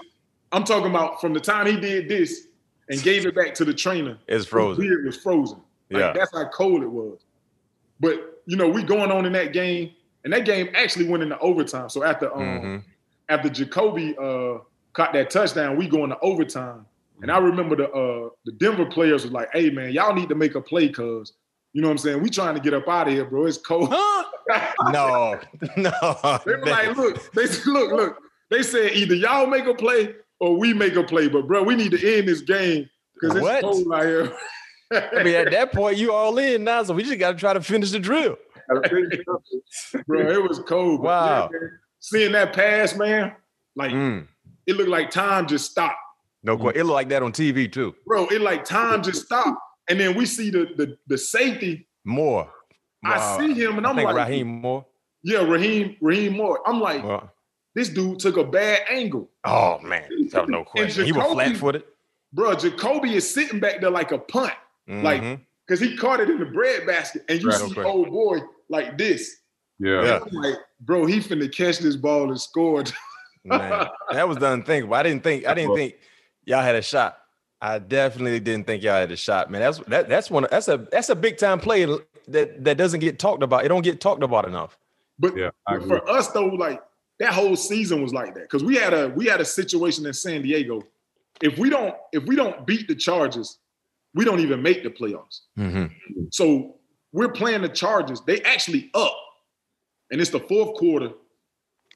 I'm talking about from the time he did this and gave it back to the trainer. It's His frozen. beard was frozen. Like, Yeah. that's how cold it was. But you know, we going on in that game, and that game actually went into overtime. So after um Mhm. after Jacoby uh caught that touchdown, we go into overtime. And I remember the uh the Denver players was like, hey man, y'all need to make a play cause you know what I'm saying? We trying to get up out of here, bro. It's cold. Huh? No, no. they were like, look, they said, look, look. They said either y'all make a play or we make a play. But bro, we need to end this game because it's What? cold out here. I mean, at that point, you all in now, so we just got to try to finish the drill. bro, it was cold. Wow. yeah, man, seeing that pass, man, like Mm. it looked like time just stopped. No, que- it looked like that on TV too. Bro, it like time just stopped. And then we see the the, the safety. More. I see him and I I'm think like, Rahim Moore. yeah, Rahim, Rahim Moore. I'm like, Well, this dude took a bad angle. oh man, that was no question. He was flat footed. Bro, Jacoby is sitting back there like a punt. Like, Mhm. because he caught it in the bread basket. And you Right, see okay. old boy like this. Yeah. Yeah. I'm like, bro, he finna catch this ball and score. Man, that was the unthinkable. I didn't think I didn't think y'all had a shot. I definitely didn't think y'all had a shot, man. That's that, that's one. That's a that's a big time play that that doesn't get talked about. It don't get talked about enough. But, Yeah, but for us though, like that whole season was like that because we had a we had a situation in San Diego. If we don't if we don't beat the Chargers, we don't even make the playoffs. Mm-hmm. So we're playing the Chargers. They actually up, and it's the fourth quarter,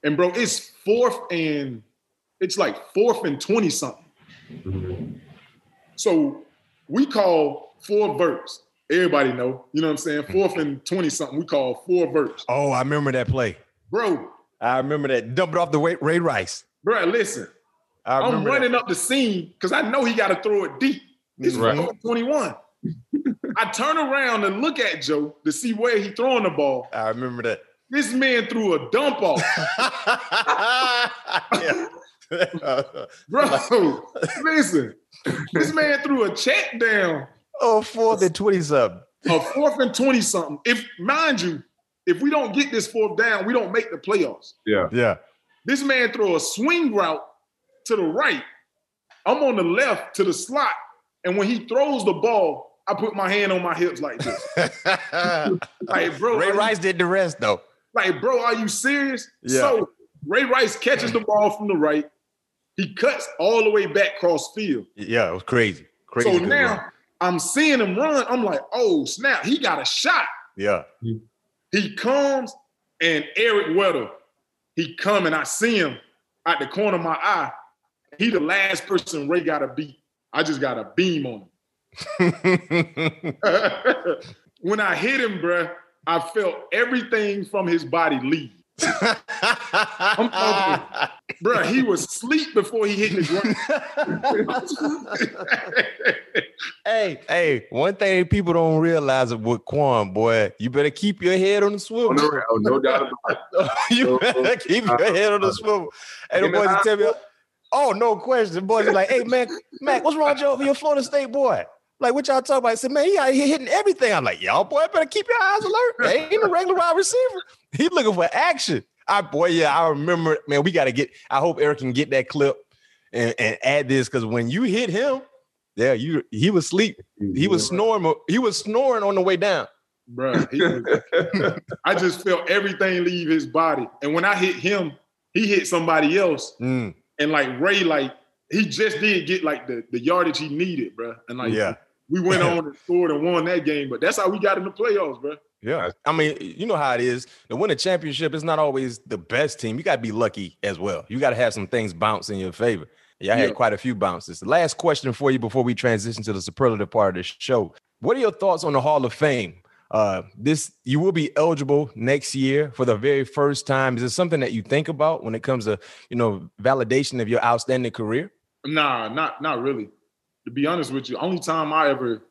and bro, it's fourth and it's like fourth and twenty something. So we call four verts. Everybody know. You know what I'm saying? Fourth and 20 something. We call four verts. Oh, I remember that play. Bro, I remember that. Dump it off the way, Ray Rice. bro, listen. I I'm running that. up the scene because I know he got to throw it deep. It's mm-hmm. Right. fourth 21. I turn around and look at Joe to see where he throwing the ball. I remember that. This man threw a dump off. Bro, listen. This man threw a check down. oh, fourth and 20 something. a fourth and 20 something. If mind you, if we don't get this fourth down, we don't make the playoffs. Yeah. Yeah. This man throw a swing route to the right. I'm on the left to the slot. And when he throws the ball, I put my hand on my hips like this. Like, bro, Ray are you- Rice did the rest though. like, bro, are you serious? Yeah. So Ray Rice catches the ball from the right. He cuts all the way back cross field. Yeah, it was crazy. Crazy. so now run. I'm seeing him run. I'm like, oh snap, he got a shot. Yeah. Mm-hmm. He comes and Eric Weddle, he come and I see him at the corner of my eye. He the last person Ray got to beat. I just got a beam on him. when I hit him, bruh, I felt everything from his body leave. I'm talking, bruh, he was asleep before he hit the ground. hey, hey, one thing people don't realize with Quan, boy, you better keep your head on the Oh, swivel. no, oh, no doubt about it. you better keep your head on the swivel. Hey, the boys tell me, oh, no question. The boys are like, hey, man, Mac, what's wrong with your, your Florida State boy? Like, what y'all talking about? I said, man, he out here hitting everything. I'm like, y'all, boy, better keep your eyes alert. They ain't a regular wide receiver. He looking for action. I, boy, yeah, I remember, man, we got to get, I hope Eric can get that clip and, and add this because when you hit him, yeah, you he was sleep. He was snoring. He was snoring on the way down. was- I just felt everything leave his body. And when I hit him, he hit somebody else. Mm, And like Ray, like he just did get like the, the yardage he needed, bruh. And like yeah, we went on and scored and won that game. But that's how we got in the playoffs, bruh. Yeah. I mean, you know how it is. To win a championship is not always the best team. You got to be lucky as well. You got to have some things bounce in your favor. Yeah, I had quite a few bounces. The last question for you before we transition to the superlative part of the show. What are your thoughts on the Hall of Fame? Uh, this you will be eligible next year for the very first time. Is this something that you think about when it comes to you know validation of your outstanding career? Nah, not not really. To be honest with you, only time I ever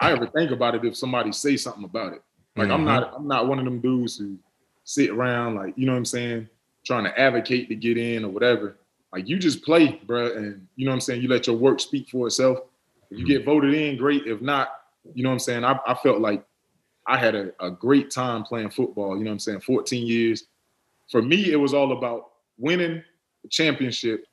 I ever think about it if somebody say something about it. Like I'm Mhm. not I'm not one of them dudes who sit around like, you know what I'm saying, trying to advocate to get in or whatever. Like you just play, bruh, and you know what I'm saying, you let your work speak for itself. If you get voted in, great. If not, you know what I'm saying? I, I felt like I had a, a great time playing football, you know what I'm saying, 14 years. For me, it was all about winning the championship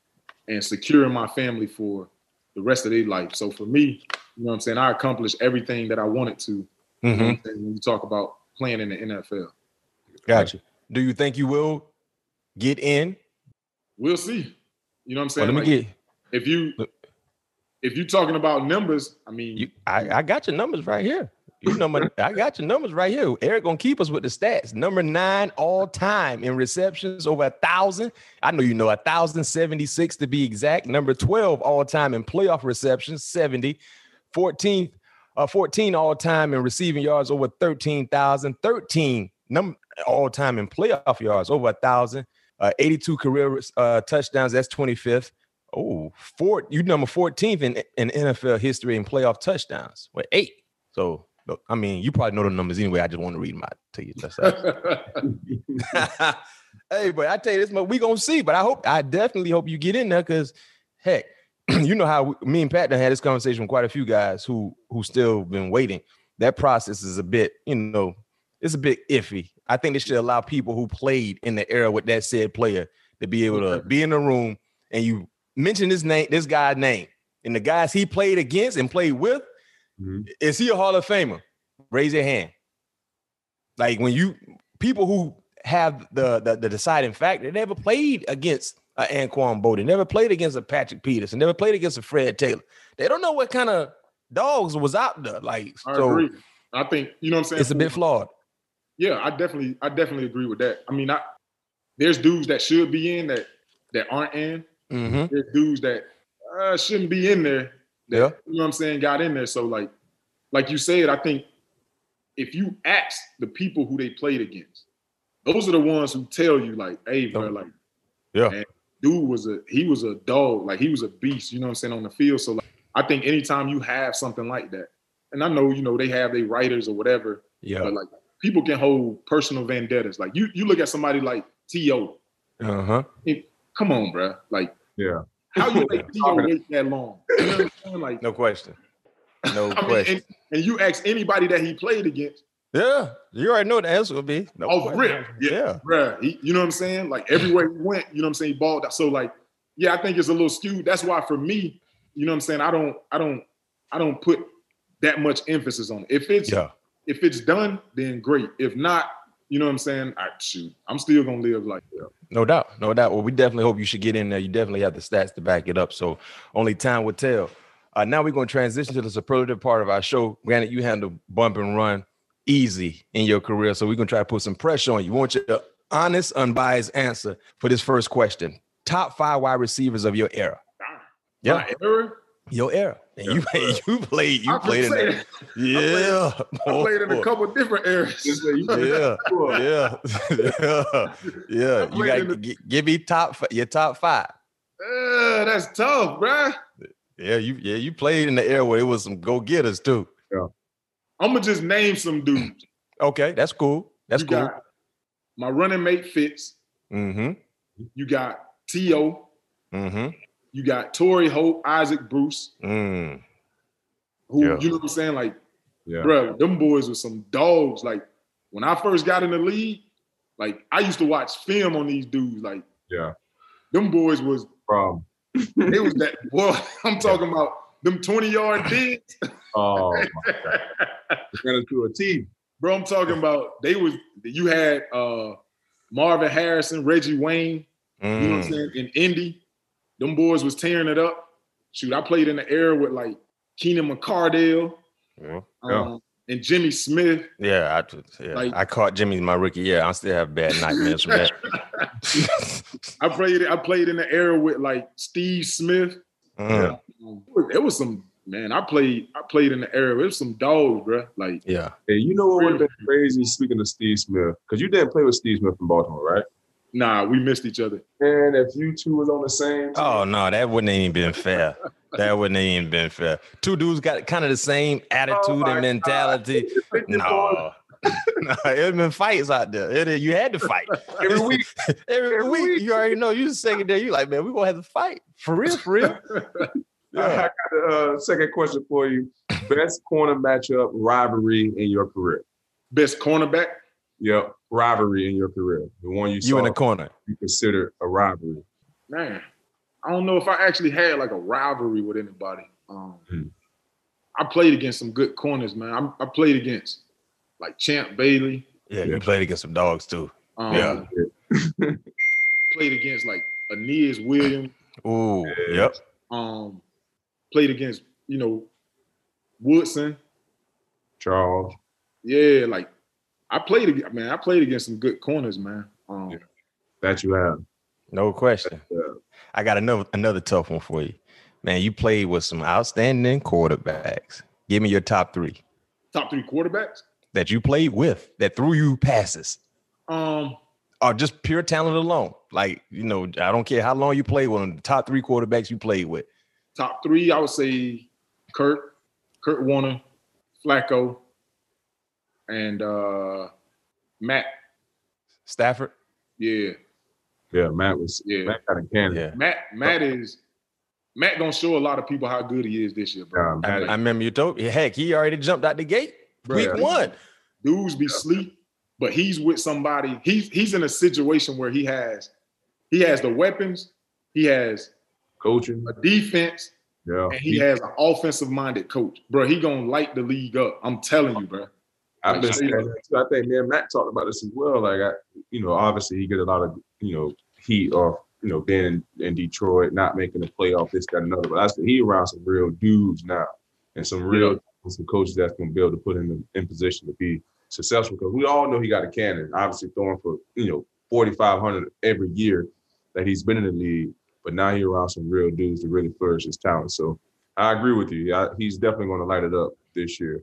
and securing my family for the rest of their life. So for me, you know what I'm saying, I accomplished everything that I wanted to. Mm-hmm. You know I'm saying, when you talk about playing in the NFL. Gotcha. Do you think you will get in? We'll see. You know what I'm Well, saying? let me Like, get if you if you're talking about numbers, I mean, you. I, I got your numbers right here. You number, I got your numbers right here. Eric gonna keep us with the stats. Number nine all time in receptions, over a thousand. I know you know a thousand seventy six to be exact. Number twelve all time in playoff receptions, 70. 14th, uh, 14 all time in receiving yards, over thirteen thousand. 13 number all time in playoff yards, over a thousand. Uh, 82 career uh, touchdowns. That's 25th. Oh, four, you number 14th in, in NFL history in playoff touchdowns with eight. So, I mean, you probably know the numbers anyway. I just want to read them out to you. That's hey, but I tell you this, much, we gonna see. But I hope, I definitely hope you get in there because, heck, you know how we, me and Pat done had this conversation with quite a few guys who who still been waiting. That process is a bit, you know, it's a bit iffy. I think they should allow people who played in the era with that said player to be able to be in the room and you mention this name, this guy's name, and the guys he played against and played with. Mhm. Is he a Hall of Famer? Raise your hand. Like when you people who have the the, the deciding factor, they never played against a Anquan Boldin, never played against a Patrick Peterson, never played against a Fred Taylor. They don't know what kind of dogs was out there. Like I so, agree. I think you know what I'm saying. it's a bit flawed. Yeah, I definitely, I definitely agree with that. I mean, I, there's dudes that should be in that that aren't in. Mhm. There's dudes that uh, shouldn't be in there. That, Yeah. You know what I'm saying? Got in there. So like, like you said, I think if you ask the people who they played against, those are the ones who tell you, like, hey, bro, like, Yeah. man, dude was a he was a dog, like he was a beast, you know what I'm saying, on the field. So like, I think anytime you have something like that, and I know, you know, they have their writers or whatever, Yeah. but like people can hold personal vendettas. Like you you look at somebody like T.O. Uh huh. Come on, bro. Like, Yeah. how you make T.O. wait that long? You know what I'm saying? Like, No question. No I mean, question. and, and you ask anybody that he played against, yeah. You already know what the answer would be. No question. rip. Yeah. Yeah. Bruh, he, you know what I'm saying? Like everywhere he went, you know what I'm saying, he balled out. So like, yeah, I think it's a little skewed. That's why for me, you know what I'm saying, I don't, I don't, I don't put that much emphasis on it. If it's Yeah. if it's done, then great. If not, you know what I'm saying? I shoot. I'm still gonna live like that. No doubt, no doubt. Well, we definitely hope you should get in there. You definitely have the stats to back it up. So only time will tell. Uh, now we're going to transition to the superlative part of our show. Granted, you handle bump and run easy in your career, so we're going to try to put some pressure on you. We want your honest, unbiased answer for this first question. Top five wide receivers of your era. Yeah, My era, your era. And you you played you I played in say that. Yeah, I played in a couple different eras. yeah, yeah, yeah, yeah. You got in the- to give me top fi- your top five. Uh, that's tough, bruh. Yeah, you yeah you played in the era where it was some go getters too. I'm gonna just name some dudes. Okay, that's cool. That's you cool. got my running mate Fitz. Mm-hmm. You got T.O. Mm-hmm. You got Torry Holt, Isaac Bruce, Mm. who Yeah. you know what I'm saying? Like, Yeah. bro, them boys were some dogs. Like when I first got in the league, like I used to watch film on these dudes. Like Yeah. them boys was From it was that boy. I'm talking about them 20 yard digs. Oh my God. Ran into a team. Bro, I'm talking about they was you had uh Marvin Harrison, Reggie Wayne, you know what I'm Mm. saying, in Indy. Them boys was tearing it up. Shoot, I played in the era with like Keenan McCardell Yeah. um, and Jimmy Smith. Yeah, I, yeah. Like- I caught Jimmy my rookie year. I still have bad nightmares from that. I played I played in the era with like Steve Smith. Mm. Um, it was some man. I played I played in the era. It was some dogs, bro. Like Yeah. And you know what would have been crazy? Speaking of Steve Smith, because you didn't play with Steve Smith in Baltimore, right? nah, we missed each other. And if you two was on the same team, Oh no, that wouldn't even been fair. That wouldn't even been fair. Two dudes got kind of the same attitude Oh and mentality. No. no, it been fights out there. It- you had to fight every week. every, Every week. week. You already know. You the second day. You like, man, we gonna have to fight for real, for real. I got a uh, second question for you. Best corner matchup rivalry in your career. Best cornerback. Yep, rivalry in your career. The one you, You saw in the corner. you consider a rivalry. Man, I don't know if I actually had like a rivalry with anybody. Um, Hmm. I played against some good corners, man. I, I played against like Champ Bailey. Yeah, Yeah. you played against some dogs too. Um, Yeah. Played against like Aeneas Williams. Ooh, yep. Um, played against you know Woodson. Charles. Yeah, like I played ag- man. I played against some good corners, man. Um, Yeah. That you have. No question. Yeah. I got another another tough one for you. Man, you played with some outstanding quarterbacks. Give me your top three top three quarterbacks. that you played with that threw you passes. Um, Or just pure talent alone. Like, you know, I don't care how long you played with them, the top three quarterbacks you played with. Top three, I would say Kurt, Kurt Warner, Flacco, and uh Matt. Stafford. Yeah, Yeah, Matt was Yeah. Matt got a cannon. Yeah. Matt. Matt is Matt gonna show a lot of people how good he is this year, bro. I, I remember you told heck, he already jumped out the gate. Bro, Week yeah. one. dudes be sleep, but he's with somebody. He's he's in a situation where he has he has the weapons, he has coaching. a defense, Yeah. and he has an offensive minded coach, bro. He gonna light the league up. I'm telling you, bro. I've been saying that too. I think me and Matt talked about this as well. Like I, you know, obviously he get a lot of, you know, heat off, you know, being in, in Detroit, not making the playoff, this, that, another. But I said he around some real dudes now and some real some coaches that's gonna be able to put him in, in position to be successful. Because we all know he got a cannon, obviously throwing for, you know, 4,500 every year that he's been in the league. But now he's around some real dudes to really flourish his talent. So I agree with you. I, he's definitely going to light it up this year.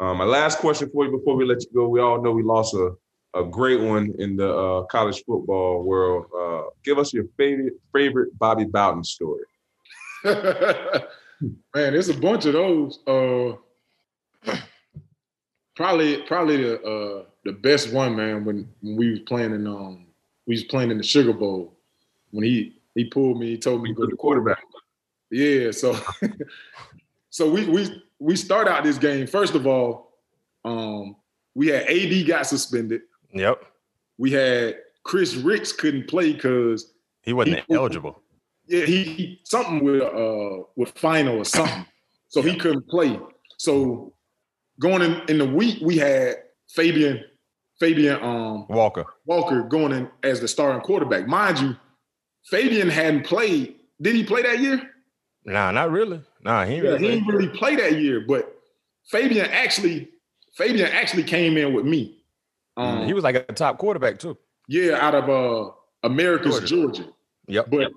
Um, my last question for you before we let you go. We all know we lost a, a great one in the uh, college football world. Uh, give us your favorite favorite Bobby Bowden story. Man, there's a bunch of those. Uh, probably, probably the uh, the best one, man. When, when we was playing in um, we was playing in the Sugar Bowl. When he he pulled me, he told me to go to quarterback. Yeah, so so we we we start out this game. First of all, um, we had AD got suspended. Yep. We had Chris Rix couldn't play because he wasn't he, eligible. Yeah, he, he, something with uh with final or something, so he couldn't play. So going in in the week, we had Fabian Fabian um Walker Walker going in as the starting quarterback. Mind you, Fabian hadn't played. Did he play that year? Nah, not really. Nah, he, yeah, really he didn't really play that year. But Fabian actually, Fabian actually came in with me. Um, he was like a top quarterback too. Yeah, out of uh Americus, Georgia. Georgia. Yep. But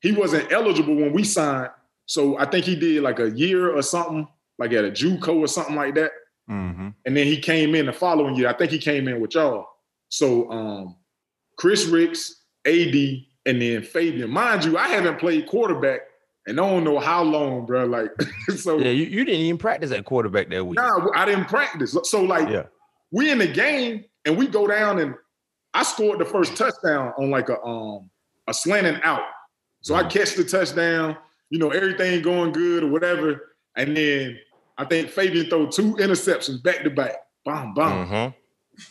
he wasn't eligible when we signed. So I think he did like a year or something, like at a JUCO or something like that. Mm-hmm. And then he came in the following year. I think he came in with y'all. So um, Chris Rix, AD, and then Fabian. Mind you, I haven't played quarterback and I don't know how long, bro. Like, so yeah, you, you didn't even practice at quarterback that week. Nah, I didn't practice. So like, yeah. we in the game and we go down and I scored the first touchdown on like a um a slanting out. So mm-hmm. I catch the touchdown, you know, everything going good or whatever, and then I think Fabian throw two interceptions back to back. Bomb, bomb. Mm-hmm.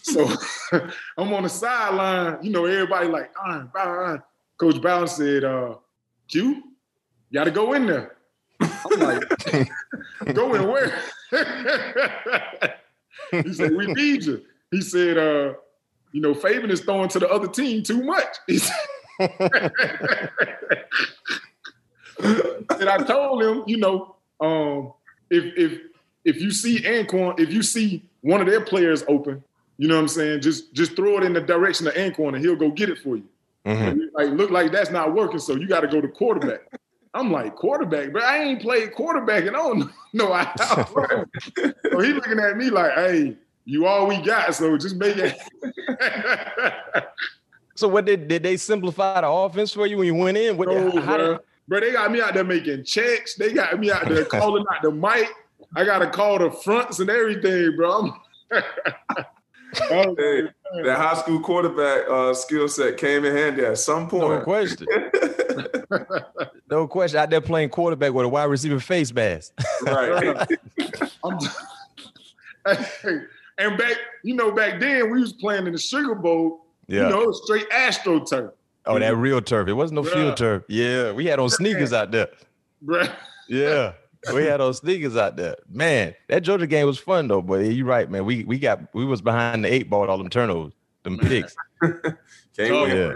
So I'm on the sideline, you know, everybody like, ah, ah, Coach Bowden said, uh, Q, you gotta go in there. I'm like, go in where? he said, we need you. He said, uh, you know, Fabian is throwing to the other team too much. and I told him, you know, um, if if if you see Anquan, if you see one of their players open, you know what I'm saying, just just throw it in the direction of Anquan and he'll go get it for you. Mm-hmm. Like, look like that's not working, so you got to go to quarterback. I'm like quarterback, but I ain't played quarterback and I don't know how. so he looking at me like, hey, you all we got, so just make it. so what did did they simplify the offense for you when you went in? What, no, how bro. Did... bro, they got me out there making checks. They got me out there calling out the mic. I gotta call the fronts and everything, bro. Oh, hey, that high school quarterback uh, skill set came in handy at some point. No question. no question. Out there playing quarterback with a wide receiver face mask. Right. and back, you know, back then we was playing in the Sugar Bowl. Yeah. You know, straight AstroTurf. Oh, that real turf. It wasn't no Bruh. field turf. Yeah, we had on sneakers out there. Bruh. Yeah we had those sneakers out there. Man, that Georgia game was fun though, but you're right, man. We we got we was behind the eight ball, all them turnovers, them picks. Can't oh, yeah.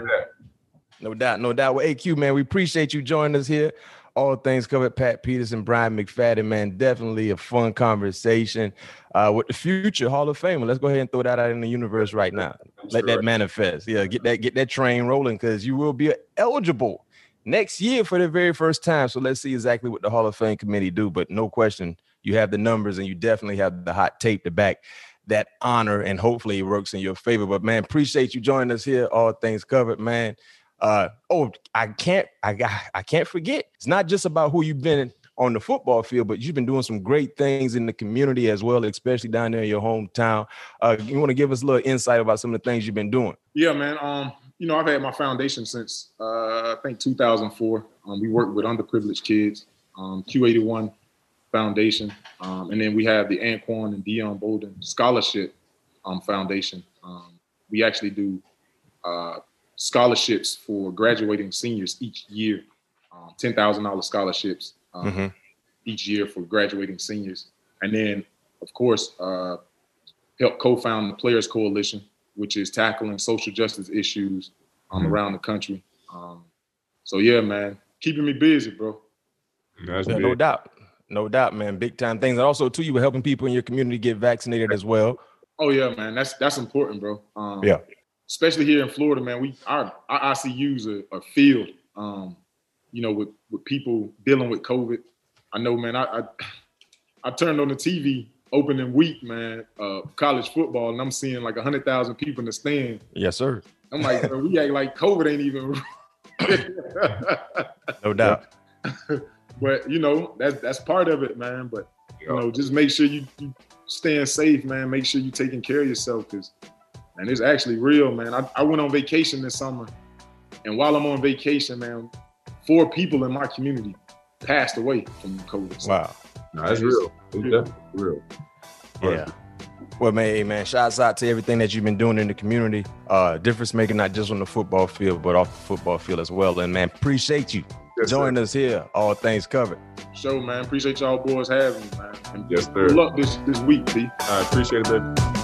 No doubt, no doubt. Well, AQ, man, we appreciate you joining us here. All things covered, Pat Peterson, Bryant McFadden, man. Definitely a fun conversation uh, with the future Hall of Famer. Let's go ahead and throw that out in the universe right now. Let that manifest. Yeah, get that get that train rolling because you will be eligible next year for the very first time. So let's see exactly what the Hall of Fame committee do. But no question, you have the numbers and you definitely have the hot tape to back that honor, and hopefully it works in your favor. But man, appreciate you joining us here. All things covered, man. Uh, oh, I can't, I got, I can't forget. It's not just about who you've been on the football field, but you've been doing some great things in the community as well, especially down there in your hometown. Uh, you want to give us a little insight about some of the things you've been doing? Yeah, man. Um, you know, I've had my foundation since uh, I think 2004. Um, we work with underprivileged kids, um, Q81 Foundation, um, and then we have the Anquan and Dion Boldin Scholarship um, Foundation. Um, we actually do uh, scholarships for graduating seniors each year, um, ten thousand dollars scholarships mm-hmm. each year for graduating seniors, and then of course uh, help co-found the Players Coalition which is tackling social justice issues um, mm-hmm. around the country. Um, so yeah, man, keeping me busy, bro. Yeah, no doubt, no doubt, man. Big time things, and also too, you were helping people in your community get vaccinated as well. Oh yeah, man, that's that's important, bro. Um, yeah, especially here in Florida, man. We our our ICU's a, a field, um, you know, with with people dealing with COVID. I know, man. I, I I turned on the TV opening week, man, uh, college football, and I'm seeing like hundred thousand people in the stand. Yes, sir. I'm like, bro, we act like COVID ain't even. no doubt. but you know, that's that's part of it, man. But you know, just make sure you, you staying safe, man. Make sure you taking care of yourself, because and it's actually real, man. I, I went on vacation this summer, and while I'm on vacation, man, four people in my community passed away from COVID. Wow, no, that's real. Real. Yeah. Well, man, hey, man, shouts out to everything that you've been doing in the community. Uh, difference making not just on the football field, but off the football field as well. And man, appreciate you yes, joining us here. All things covered. Show, man. Appreciate y'all boys having me, man. And yes, sir. Good luck this this week, B. I appreciate it, baby.